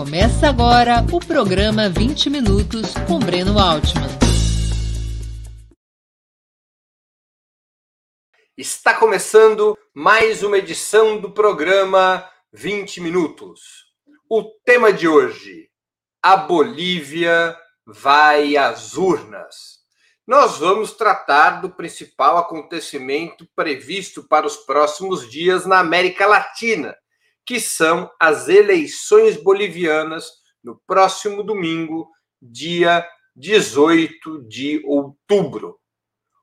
Começa agora o programa 20 Minutos com Breno Altman. Está começando mais uma edição do programa 20 Minutos. O tema de hoje: a Bolívia vai às urnas. Nós vamos tratar do principal acontecimento previsto para os próximos dias na América Latina, que são as eleições bolivianas no próximo domingo, dia 18 de outubro.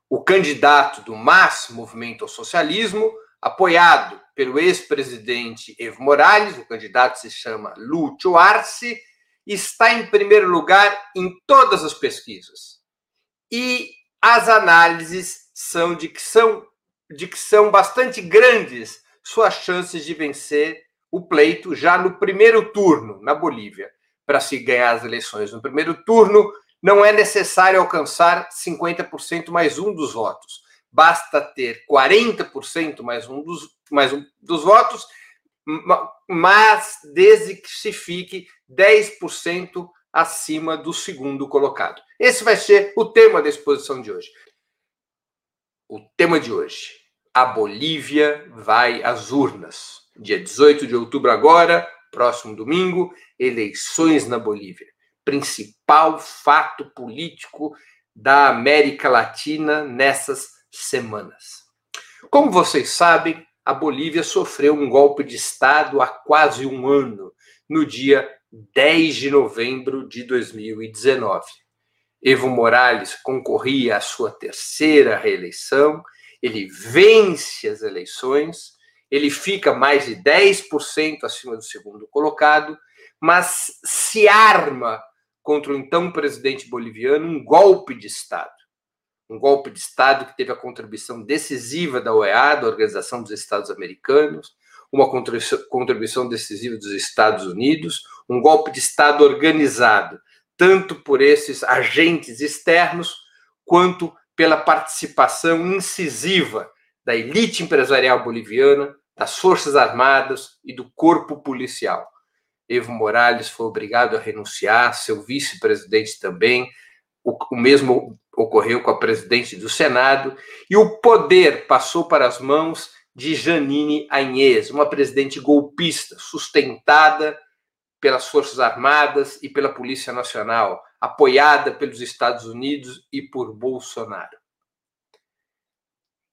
O candidato do MAS, Movimento ao Socialismo, apoiado pelo ex-presidente Evo Morales, o candidato se chama Lúcio Arce, está em primeiro lugar em todas as pesquisas. E as análises são de que são, de que são bastante grandes suas chances de vencer o pleito já no primeiro turno na Bolívia. Para se ganhar as eleições no primeiro turno, não é necessário alcançar 50% mais um dos votos. Basta ter 40% mais um dos, mais um dos votos, mas desde que se fique 10% acima do segundo colocado. Esse vai ser o tema da exposição de hoje. O tema de hoje: a Bolívia vai às urnas. Dia 18 de outubro, agora, próximo domingo, eleições na Bolívia. Principal fato político da América Latina nessas semanas. Como vocês sabem, a Bolívia sofreu um golpe de Estado há quase um ano, no dia 10 de novembro de 2019. Evo Morales concorria à sua terceira reeleição, ele vence as eleições ele fica mais de 10% acima do segundo colocado, mas se arma contra o então presidente boliviano um golpe de Estado. Um golpe de Estado que teve a contribuição decisiva da OEA, da Organização dos Estados Americanos, uma contribuição decisiva dos Estados Unidos, um golpe de Estado organizado, tanto por esses agentes externos, quanto pela participação incisiva da elite empresarial boliviana, das Forças Armadas e do corpo policial. Evo Morales foi obrigado a renunciar, seu vice-presidente também. O, o, mesmo ocorreu com a presidente do Senado. E o poder passou para as mãos de Janine Anhes, uma presidente golpista, sustentada pelas Forças Armadas e pela Polícia Nacional, apoiada pelos Estados Unidos e por Bolsonaro.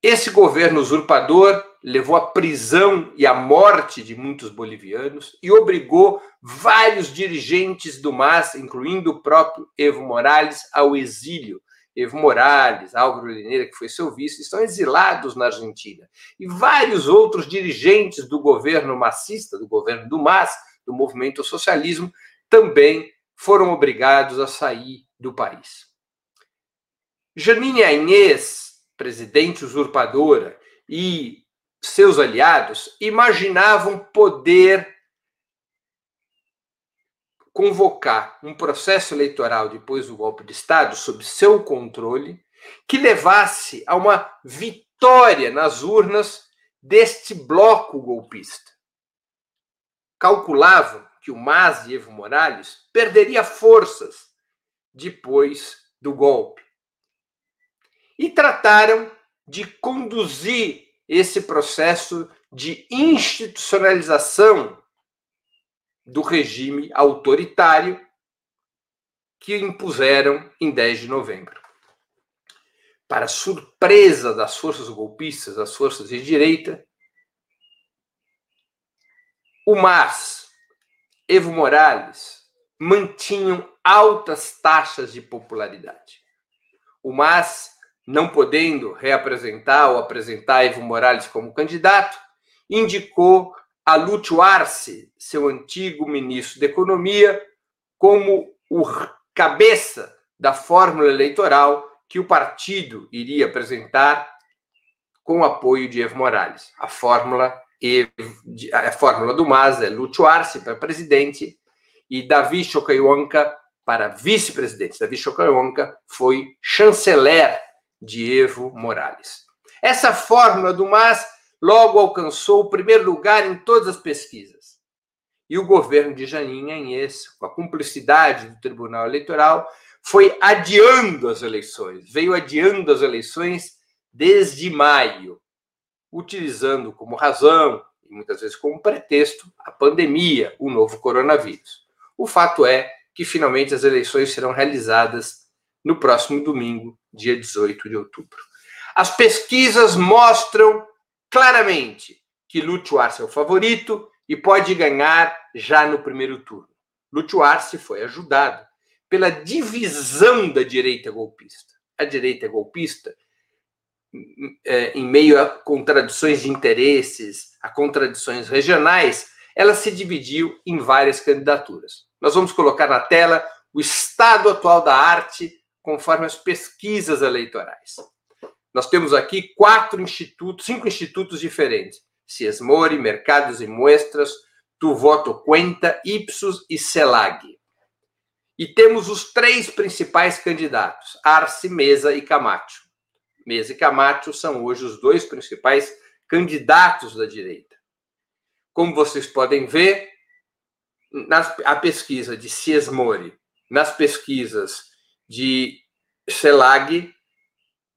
Esse governo usurpador levou à prisão e à morte de muitos bolivianos e obrigou vários dirigentes do MAS, incluindo o próprio Evo Morales, ao exílio. Evo Morales, Álvaro Lineira, que foi seu vice, estão exilados na Argentina. E vários outros dirigentes do governo massista, do governo do MAS, do movimento socialismo, também foram obrigados a sair do país. Janine Ainês, presidente usurpadora, e seus aliados imaginavam poder convocar um processo eleitoral depois do golpe de Estado sob seu controle, que levasse a uma vitória nas urnas deste bloco golpista. Calculavam que o MAS e Evo Morales perderia forças depois do golpe e trataram de conduzir esse processo de institucionalização do regime autoritário que impuseram em 10 de novembro. Para surpresa das forças golpistas, das forças de direita, o MAS, Evo Morales, mantinham altas taxas de popularidade. O MAS não podendo reapresentar ou apresentar Evo Morales como candidato, indicou a Lúcio Arce, seu antigo ministro da Economia, como o cabeça da fórmula eleitoral que o partido iria apresentar com o apoio de Evo Morales. A fórmula, a fórmula do MAS é Lúcio Arce para presidente e Davi Chocaionca para vice-presidente. Davi Chocaionca foi chanceler de Evo Morales. Essa fórmula do MAS logo alcançou o primeiro lugar em todas as pesquisas. e o governo de Janine Anhes, com a cumplicidade do Tribunal Eleitoral, foi adiando as eleições, veio adiando as eleições desde maio, utilizando como razão, e muitas vezes como pretexto, a pandemia, o novo coronavírus. O fato é que finalmente as eleições serão realizadas no próximo domingo, dia 18 de outubro. As pesquisas mostram claramente que Lúcio Arce é o favorito e pode ganhar já no primeiro turno. Lúcio Arce foi ajudado pela divisão da direita golpista. A direita golpista, é, em meio a contradições de interesses, a contradições regionais, ela se dividiu em várias candidaturas. Nós vamos colocar na tela o estado atual da arte conforme as pesquisas eleitorais. Nós temos aqui quatro institutos, cinco institutos diferentes: Ciesmori, Mercados e Muestras, Tu Voto Cuenta, Ipsos e Celag. E temos os três principais candidatos, Arce, Mesa e Camacho. Mesa e Camacho são hoje os dois principais candidatos da direita. Como vocês podem ver, nas, a pesquisa de Ciesmori, nas pesquisas de Celag,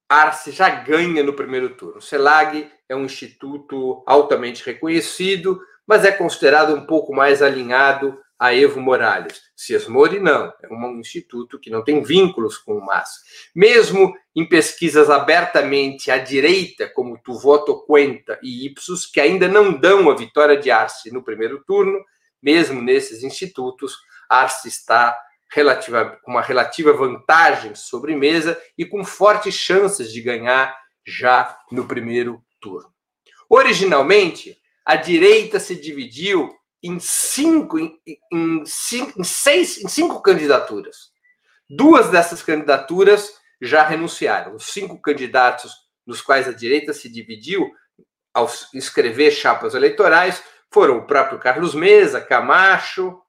Arce já ganha no primeiro turno. Celag é um instituto altamente reconhecido, mas é considerado um pouco mais alinhado a Evo Morales. Ciesmori não, é um instituto que não tem vínculos com o MAS. Mesmo em pesquisas abertamente à direita, como Tu Voto Cuenta e Ipsos, que ainda não dão a vitória de Arce no primeiro turno, mesmo nesses institutos, Arce está relativa, com uma relativa vantagem sobre mesa e com fortes chances de ganhar já no primeiro turno. Originalmente, a direita se dividiu em cinco, em, em, em seis, em cinco candidaturas. Duas dessas candidaturas já renunciaram. Os cinco candidatos nos quais a direita se dividiu ao escrever chapas eleitorais foram o próprio Carlos Mesa, Camacho,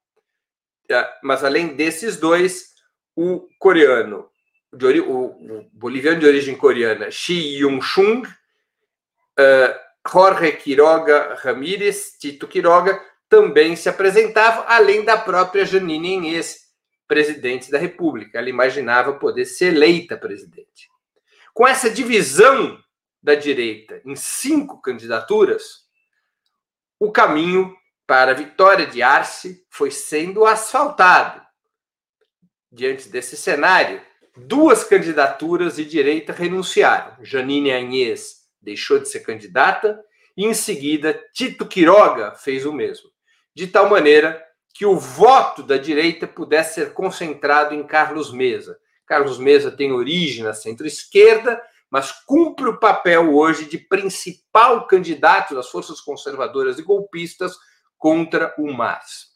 mas além desses dois, o coreano, o, boliviano de origem coreana, Shi Yung-chung, uh, Jorge Quiroga Ramírez, Tito Quiroga, também se apresentavam, além da própria Janine Inês, presidente da República. Ela imaginava poder ser eleita presidente. Com essa divisão da direita em cinco candidaturas, o caminho para a vitória de Arce foi sendo asfaltado. Diante desse cenário, duas candidaturas de direita renunciaram. Janine Anhes deixou de ser candidata e, em seguida, Tito Quiroga fez o mesmo de tal maneira que o voto da direita pudesse ser concentrado em Carlos Mesa. Carlos Mesa tem origem na centro-esquerda, mas cumpre o papel hoje de principal candidato das forças conservadoras e golpistas contra o MAS.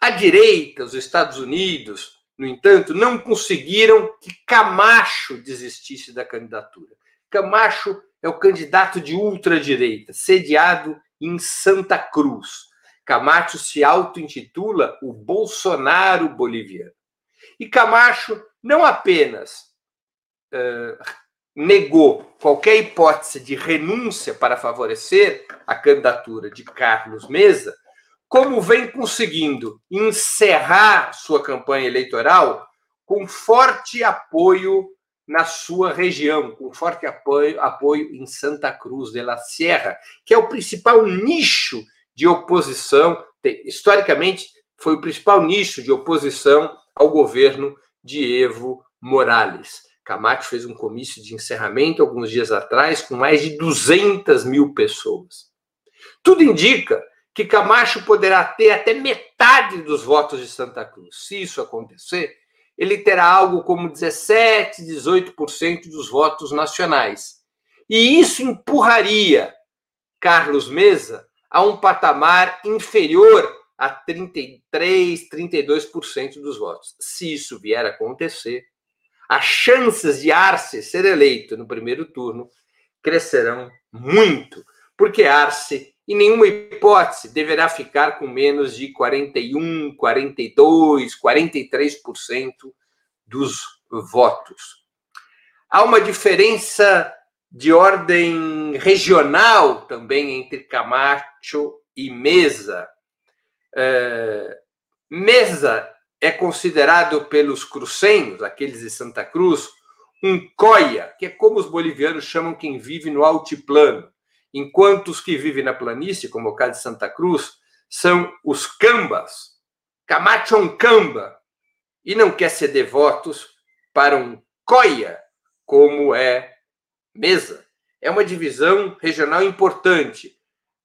A direita, os Estados Unidos, no entanto, não conseguiram que Camacho desistisse da candidatura. Camacho é o candidato de ultradireita, sediado em Santa Cruz. Camacho se auto-intitula o Bolsonaro boliviano. E Camacho não apenas uh, negou qualquer hipótese de renúncia para favorecer a candidatura de Carlos Mesa, como vem conseguindo encerrar sua campanha eleitoral com forte apoio na sua região, com forte apoio, apoio em Santa Cruz de la Sierra, que é o principal nicho de oposição, historicamente, foi o principal nicho de oposição ao governo de Evo Morales. Camacho fez um comício de encerramento alguns dias atrás com mais de 200 mil pessoas. Tudo indica que Camacho poderá ter até metade dos votos de Santa Cruz. Se isso acontecer, ele terá algo como 17, 18% dos votos nacionais. E isso empurraria Carlos Mesa a um patamar inferior a 33, 32% dos votos. Se isso vier a acontecer, as chances de Arce ser eleito no primeiro turno crescerão muito, porque Arce, em nenhuma hipótese, deverá ficar com menos de 41, 42, 43% dos votos. Há uma diferença de ordem regional também entre Camacho e Mesa. É, Mesa é considerado pelos crucenhos, aqueles de Santa Cruz, um coia, que é como os bolivianos chamam quem vive no altiplano, enquanto os que vivem na planície, como o caso de Santa Cruz, são os cambas. Camacho é e não quer ser devotos para um coia, como é Mesa. É uma divisão regional importante.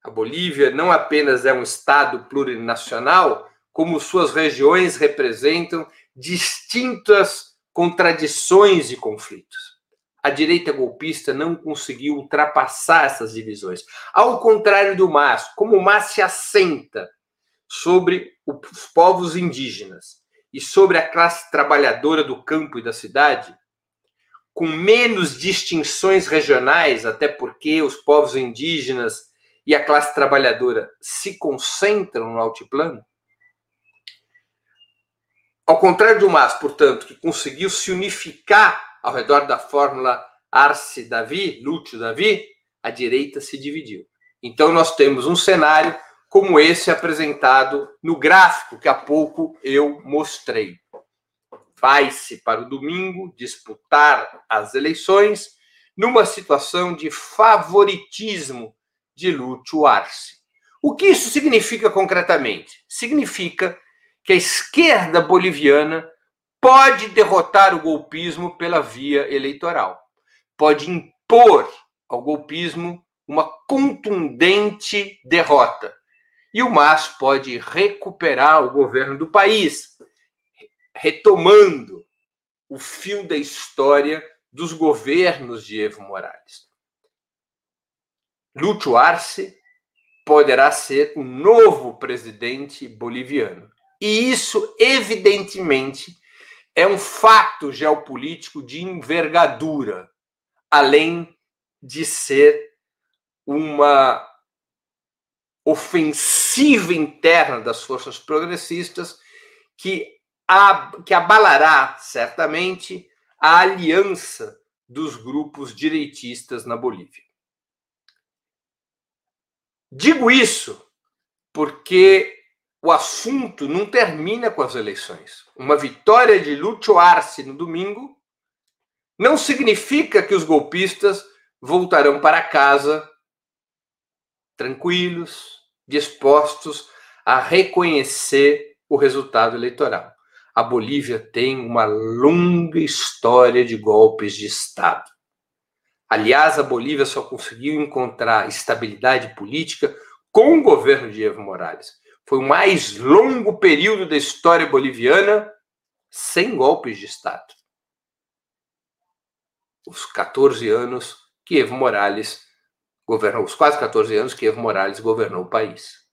A Bolívia não apenas é um estado plurinacional, como suas regiões representam distintas contradições e conflitos. A direita golpista não conseguiu ultrapassar essas divisões. Ao contrário do MAS, como o MAS se assenta sobre os povos indígenas e sobre a classe trabalhadora do campo e da cidade, com menos distinções regionais, até porque os povos indígenas e a classe trabalhadora se concentram no altiplano, ao contrário do MAS, portanto, que conseguiu se unificar ao redor da fórmula Arce-Davi, Lúcio-Davi, a direita se dividiu. Então, nós temos um cenário como esse apresentado no gráfico que há pouco eu mostrei. Vai-se para o domingo disputar as eleições numa situação de favoritismo de Lúcio Arce. O que isso significa concretamente? Significa que a esquerda boliviana pode derrotar o golpismo pela via eleitoral, pode impor ao golpismo uma contundente derrota. E o MAS pode recuperar o governo do país, retomando o fio da história dos governos de Evo Morales. Lúcio Arce poderá ser o novo presidente boliviano. E isso, evidentemente, é um fato geopolítico de envergadura, além de ser uma ofensiva interna das forças progressistas que, que abalará certamente a aliança dos grupos direitistas na Bolívia. Digo isso porque o assunto não termina com as eleições. Uma vitória de Lúcio Arce no domingo não significa que os golpistas voltarão para casa tranquilos, dispostos a reconhecer o resultado eleitoral. A Bolívia tem uma longa história de golpes de Estado. Aliás, a Bolívia só conseguiu encontrar estabilidade política com o governo de Evo Morales foi o mais longo período da história boliviana sem golpes de Estado. Os 14 anos que Evo Morales governou, os quase 14 anos que Evo Morales governou o país.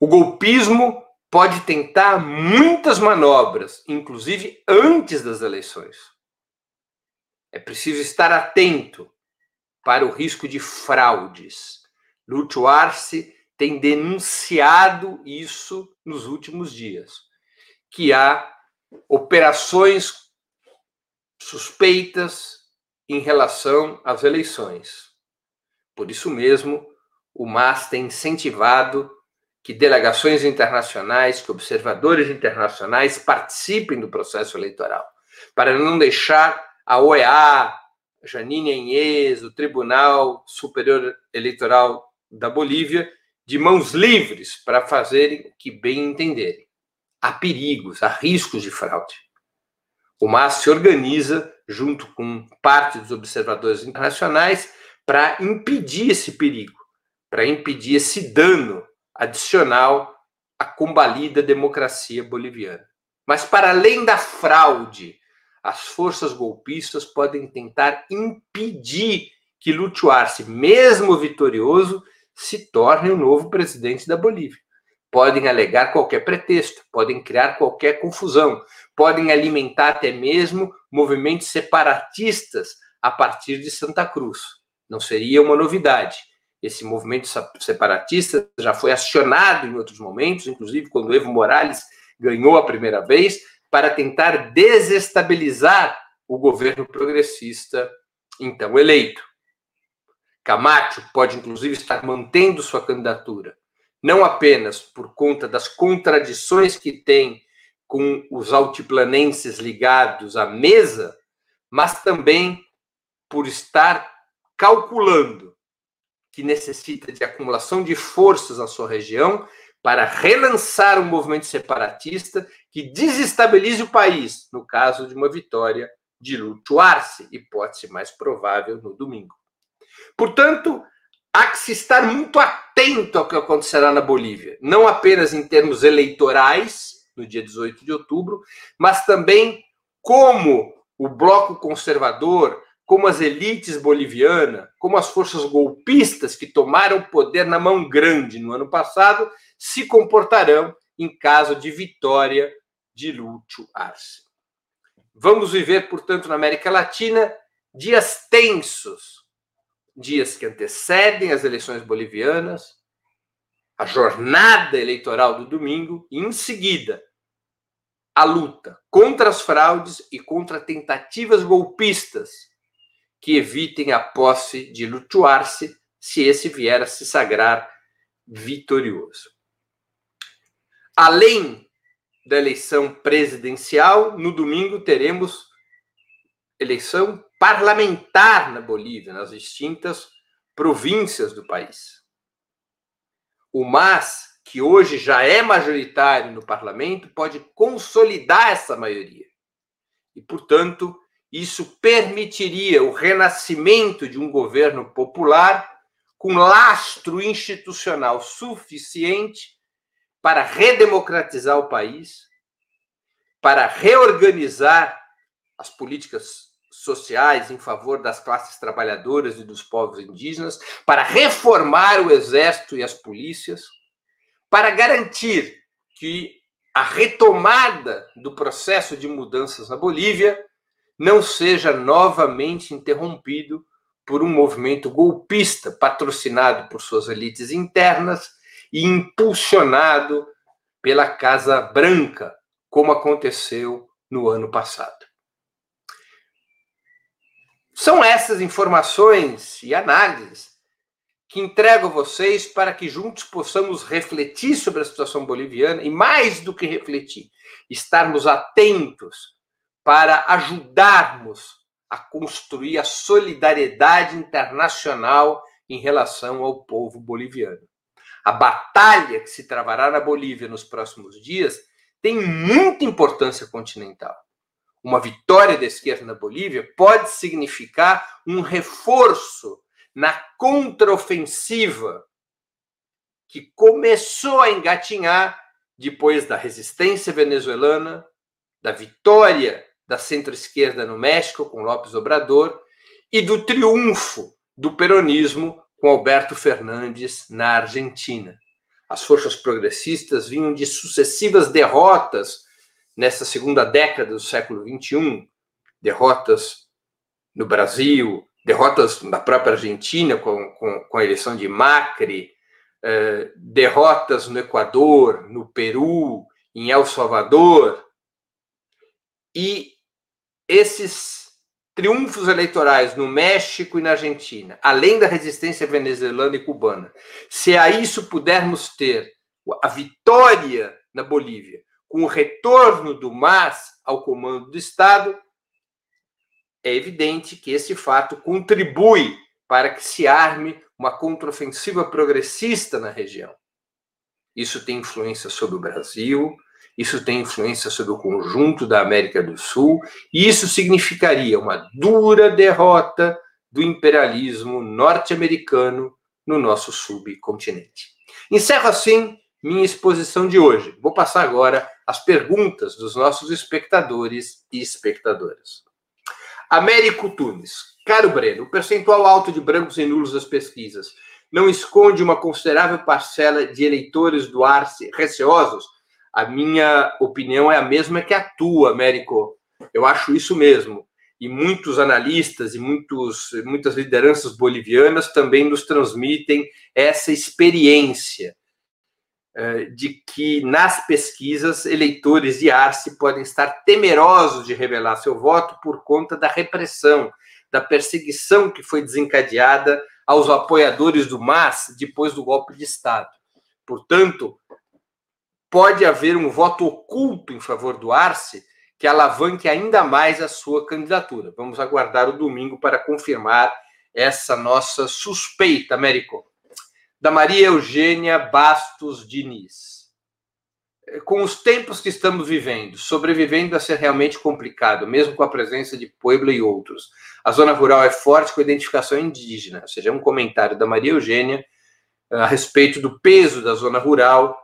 O golpismo pode tentar muitas manobras, inclusive antes das eleições. É preciso estar atento para o risco de fraudes. Arce tem denunciado isso nos últimos dias, que há operações suspeitas em relação às eleições. Por isso mesmo, o MAS tem incentivado que delegações internacionais, que observadores internacionais participem do processo eleitoral, para não deixar a OEA, Janine Enhez, o Tribunal Superior Eleitoral da Bolívia, de mãos livres para fazerem o que bem entenderem. Há perigos, há riscos de fraude. O MAS se organiza, junto com parte dos observadores internacionais, para impedir esse perigo, para impedir esse dano adicional à combalida democracia boliviana. Mas, para além da fraude, as forças golpistas podem tentar impedir que Arce, mesmo vitorioso, se torne o novo presidente da Bolívia. Podem alegar qualquer pretexto, podem criar qualquer confusão, podem alimentar até mesmo movimentos separatistas a partir de Santa Cruz. Não seria uma novidade. Esse movimento separatista já foi acionado em outros momentos, inclusive quando Evo Morales ganhou a primeira vez, para tentar desestabilizar o governo progressista então eleito. Camacho pode, inclusive, estar mantendo sua candidatura. não apenas por conta das contradições que tem com os altiplanenses ligados à mesa, mas também por estar calculando que necessita de acumulação de forças na sua região para relançar um movimento separatista que desestabilize o país, no caso de uma vitória de Lúcio hipótese mais provável no domingo. Portanto, há que se estar muito atento ao que acontecerá na Bolívia, não apenas em termos eleitorais, no dia 18 de outubro, mas também como o bloco conservador, como as elites bolivianas, como as forças golpistas que tomaram poder na mão grande no ano passado, se comportarão em caso de vitória de Lúcio Arce. Vamos viver, portanto, na América Latina dias tensos, dias que antecedem as eleições bolivianas, a jornada eleitoral do domingo e, em seguida, a luta contra as fraudes e contra tentativas golpistas que evitem a posse de Arce se esse vier a se sagrar vitorioso. Além da eleição presidencial, no domingo teremos eleição parlamentar na Bolívia, nas distintas províncias do país. O MAS, que hoje já é majoritário no parlamento, pode consolidar essa maioria. E, portanto, isso permitiria o renascimento de um governo popular com lastro institucional suficiente para redemocratizar o país, para reorganizar as políticas sociais em favor das classes trabalhadoras e dos povos indígenas, para reformar o exército e as polícias, para garantir que a retomada do processo de mudanças na Bolívia não seja novamente interrompido por um movimento golpista patrocinado por suas elites internas e impulsionado pela Casa Branca, como aconteceu no ano passado. São essas informações e análises que entrego a vocês para que juntos possamos refletir sobre a situação boliviana e, mais do que refletir, estarmos atentos para ajudarmos a construir a solidariedade internacional em relação ao povo boliviano. A batalha que se travará na Bolívia nos próximos dias tem muita importância continental. Uma vitória da esquerda na Bolívia pode significar um reforço na contraofensiva que começou a engatinhar depois da resistência venezuelana, da vitória da centro-esquerda no México com López Obrador e do triunfo do peronismo com Alberto Fernandes na Argentina. As forças progressistas vinham de sucessivas derrotas nessa segunda década do século XXI, derrotas no Brasil, derrotas na própria Argentina com, com, com a eleição de Macri, eh, derrotas no Equador, no Peru, em El Salvador. E esses triunfos eleitorais no México e na Argentina, além da resistência venezuelana e cubana, se a isso pudermos ter a vitória na Bolívia, com o retorno do MAS ao comando do Estado, é evidente que esse fato contribui para que se arme uma contraofensiva progressista na região. Isso tem influência sobre o Brasil, isso tem influência sobre o conjunto da América do Sul, e isso significaria uma dura derrota do imperialismo norte-americano no nosso subcontinente. Encerro assim minha exposição de hoje. Vou passar agora às perguntas dos nossos espectadores e espectadoras. Américo Tunes. Caro Breno, o percentual alto de brancos e nulos das pesquisas não esconde uma considerável parcela de eleitores do Arce receosos a minha opinião é a mesma que a tua, Américo. Eu acho isso mesmo. E muitos analistas e muitos, muitas lideranças bolivianas também nos transmitem essa experiência de que nas pesquisas eleitores de Arce podem estar temerosos de revelar seu voto por conta da repressão, da perseguição que foi desencadeada aos apoiadores do MAS depois do golpe de Estado. Portanto, pode haver um voto oculto em favor do Arce que alavanque ainda mais a sua candidatura. Vamos aguardar o domingo para confirmar essa nossa suspeita, Américo. Da Maria Eugênia Bastos Diniz. Com os tempos que estamos vivendo, sobrevivendo a ser realmente complicado, mesmo com a presença de Puebla e outros. A zona rural é forte com identificação indígena, ou seja, é um comentário da Maria Eugênia eh, a respeito do peso da zona rural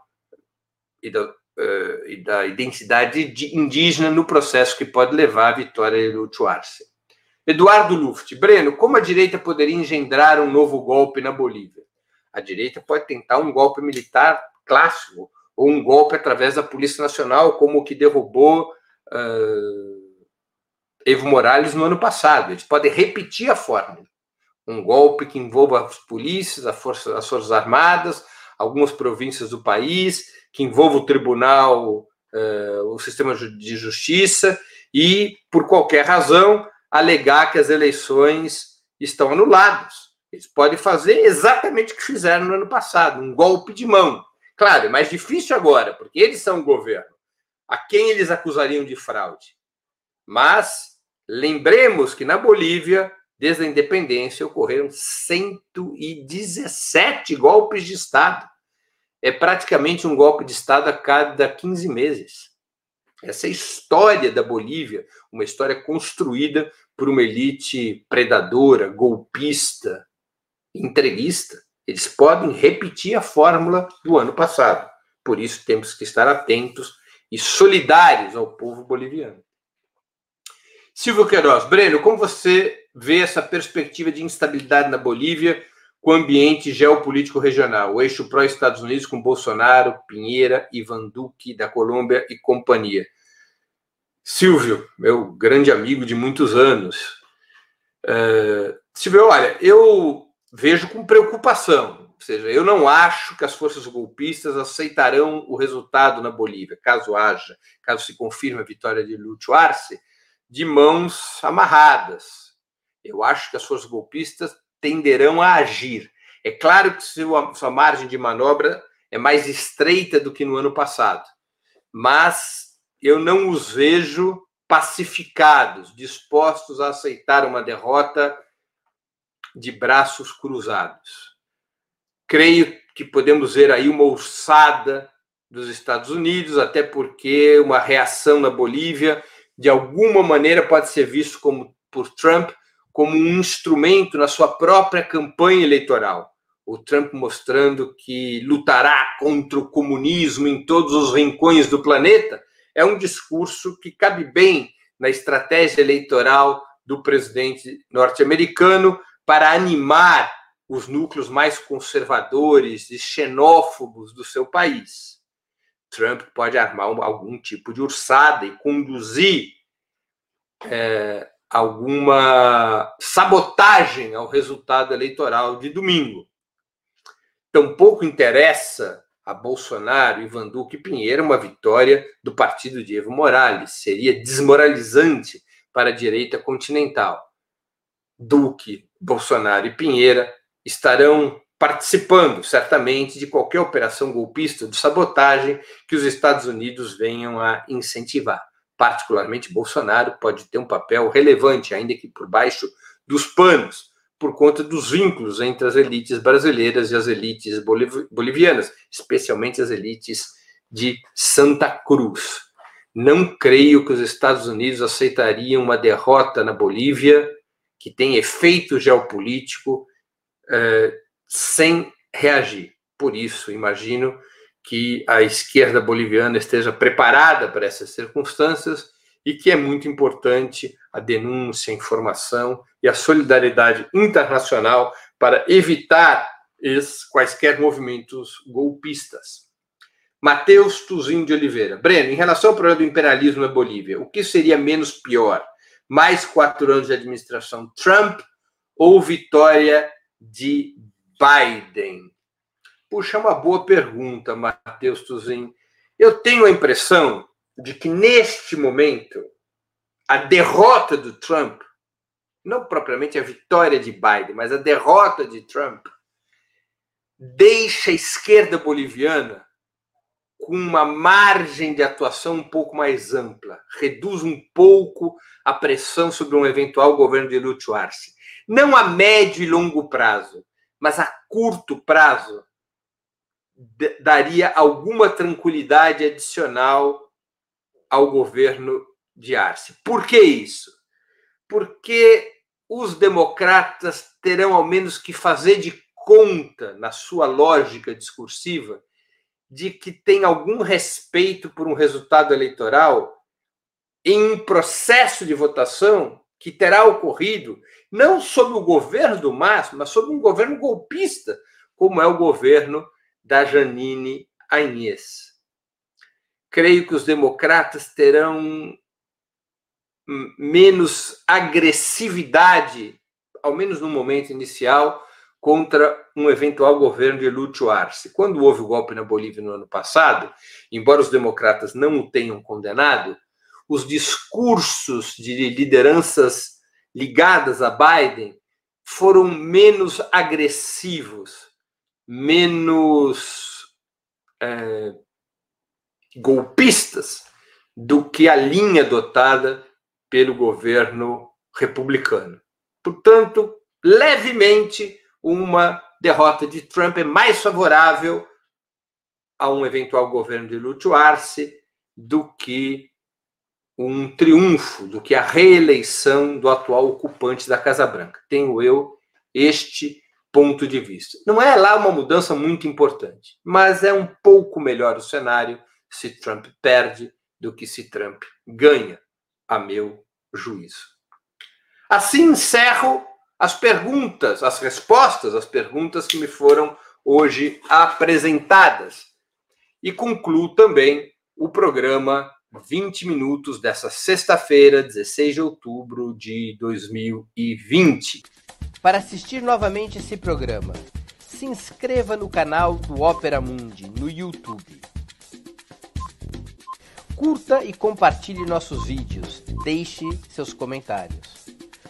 e da, uh, e da identidade indígena no processo que pode levar à vitória Lúcio Arce. Eduardo Luft, Breno, como a direita poderia engendrar um novo golpe na Bolívia? A direita pode tentar um golpe militar clássico, ou um golpe através da Polícia Nacional, como o que derrubou uh, Evo Morales no ano passado. Eles podem repetir a fórmula. Um golpe que envolva as polícias, as forças, as forças armadas, algumas províncias do país, que envolva o tribunal, uh, o sistema de justiça, e, por qualquer razão, alegar que as eleições estão anuladas. Eles podem fazer exatamente o que fizeram no ano passado, um golpe de mão. Claro, é mais difícil agora, porque eles são o governo. A quem eles acusariam de fraude? Mas lembremos que na Bolívia, desde a independência, ocorreram 117 golpes de Estado é praticamente um golpe de Estado a cada 15 meses. Essa é história da Bolívia, uma história construída por uma elite predadora, golpista, entreguista. Eles podem repetir a fórmula do ano passado. Por isso, temos que estar atentos e solidários ao povo boliviano. Silvio Queiroz, Breno, como você vê essa perspectiva de instabilidade na Bolívia com o ambiente geopolítico regional, o eixo pró-Estados Unidos com Bolsonaro, Pinheira, Ivan Duque da Colômbia e companhia. Silvio, meu grande amigo de muitos anos. Uh, Silvio, olha, eu vejo com preocupação, ou seja, eu não acho que as forças golpistas aceitarão o resultado na Bolívia, caso haja, caso se confirme a vitória de Lúcio Arce, de mãos amarradas. Eu acho que as forças golpistas tenderão a agir. É claro que sua, sua margem de manobra é mais estreita do que no ano passado, mas eu não os vejo pacificados, dispostos a aceitar uma derrota de braços cruzados. Creio que podemos ver aí uma ossada dos Estados Unidos, até porque uma reação na Bolívia, de alguma maneira, pode ser visto como por Trump como um instrumento na sua própria campanha eleitoral. O Trump mostrando que lutará contra o comunismo em todos os rincões do planeta é um discurso que cabe bem na estratégia eleitoral do presidente norte-americano para animar os núcleos mais conservadores e xenófobos do seu país. Trump pode armar algum tipo de ursada e conduzir é, alguma sabotagem ao resultado eleitoral de domingo. Tampouco interessa a Bolsonaro, e Pinheiro uma vitória do partido de Evo Morales. Seria desmoralizante para a direita continental. Duque, Bolsonaro e Pinheira estarão participando, certamente, de qualquer operação golpista de sabotagem que os Estados Unidos venham a incentivar particularmente Bolsonaro, pode ter um papel relevante, ainda que por baixo dos panos, por conta dos vínculos entre as elites brasileiras e as elites bolivianas, especialmente as elites de Santa Cruz. Não creio que os Estados Unidos aceitariam uma derrota na Bolívia, que tem efeito geopolítico, eh, sem reagir. Por isso, imagino que a esquerda boliviana esteja preparada para essas circunstâncias e que é muito importante a denúncia, a informação e a solidariedade internacional para evitar quaisquer movimentos golpistas. Matheus Tuzinho de Oliveira. Breno, em relação ao problema do imperialismo na Bolívia, o que seria menos pior? Mais quatro anos de administração Trump ou vitória de Biden? Puxa, é uma boa pergunta, Matheus Tuzin. Eu tenho a impressão de que, neste momento, a derrota do Trump, não propriamente a vitória de Biden, mas a derrota de Trump, deixa a esquerda boliviana com uma margem de atuação um pouco mais ampla, reduz um pouco a pressão sobre um eventual governo de Lúcio Arce. Não a médio e longo prazo, mas a curto prazo, daria alguma tranquilidade adicional ao governo de Arce. Por que isso? Porque os democratas terão ao menos que fazer de conta, na sua lógica discursiva, de que tem algum respeito por um resultado eleitoral em um processo de votação que terá ocorrido não sob o governo do Márcio, mas sob um governo golpista, como é o governo da Janine Agnès. Creio que os democratas terão menos agressividade, ao menos no momento inicial, contra um eventual governo de Lúcio Arce. Quando houve o golpe na Bolívia no ano passado, embora os democratas não o tenham condenado, os discursos de lideranças ligadas a Biden foram menos agressivos, menos é, golpistas do que a linha adotada pelo governo republicano. Portanto, levemente uma derrota de Trump é mais favorável a um eventual governo de Lúcio Arce do que um triunfo, do que a reeleição do atual ocupante da Casa Branca. Tenho eu este ponto de vista. Não é lá uma mudança muito importante, mas é um pouco melhor o cenário se Trump perde do que se Trump ganha, a meu juízo. Assim encerro as perguntas, as respostas às perguntas que me foram hoje apresentadas. E concluo também o programa 20 minutos dessa sexta-feira, 16 de outubro de 2020. Para assistir novamente esse programa, se inscreva no canal do Opera Mundi no YouTube. Curta e compartilhe nossos vídeos. Deixe seus comentários.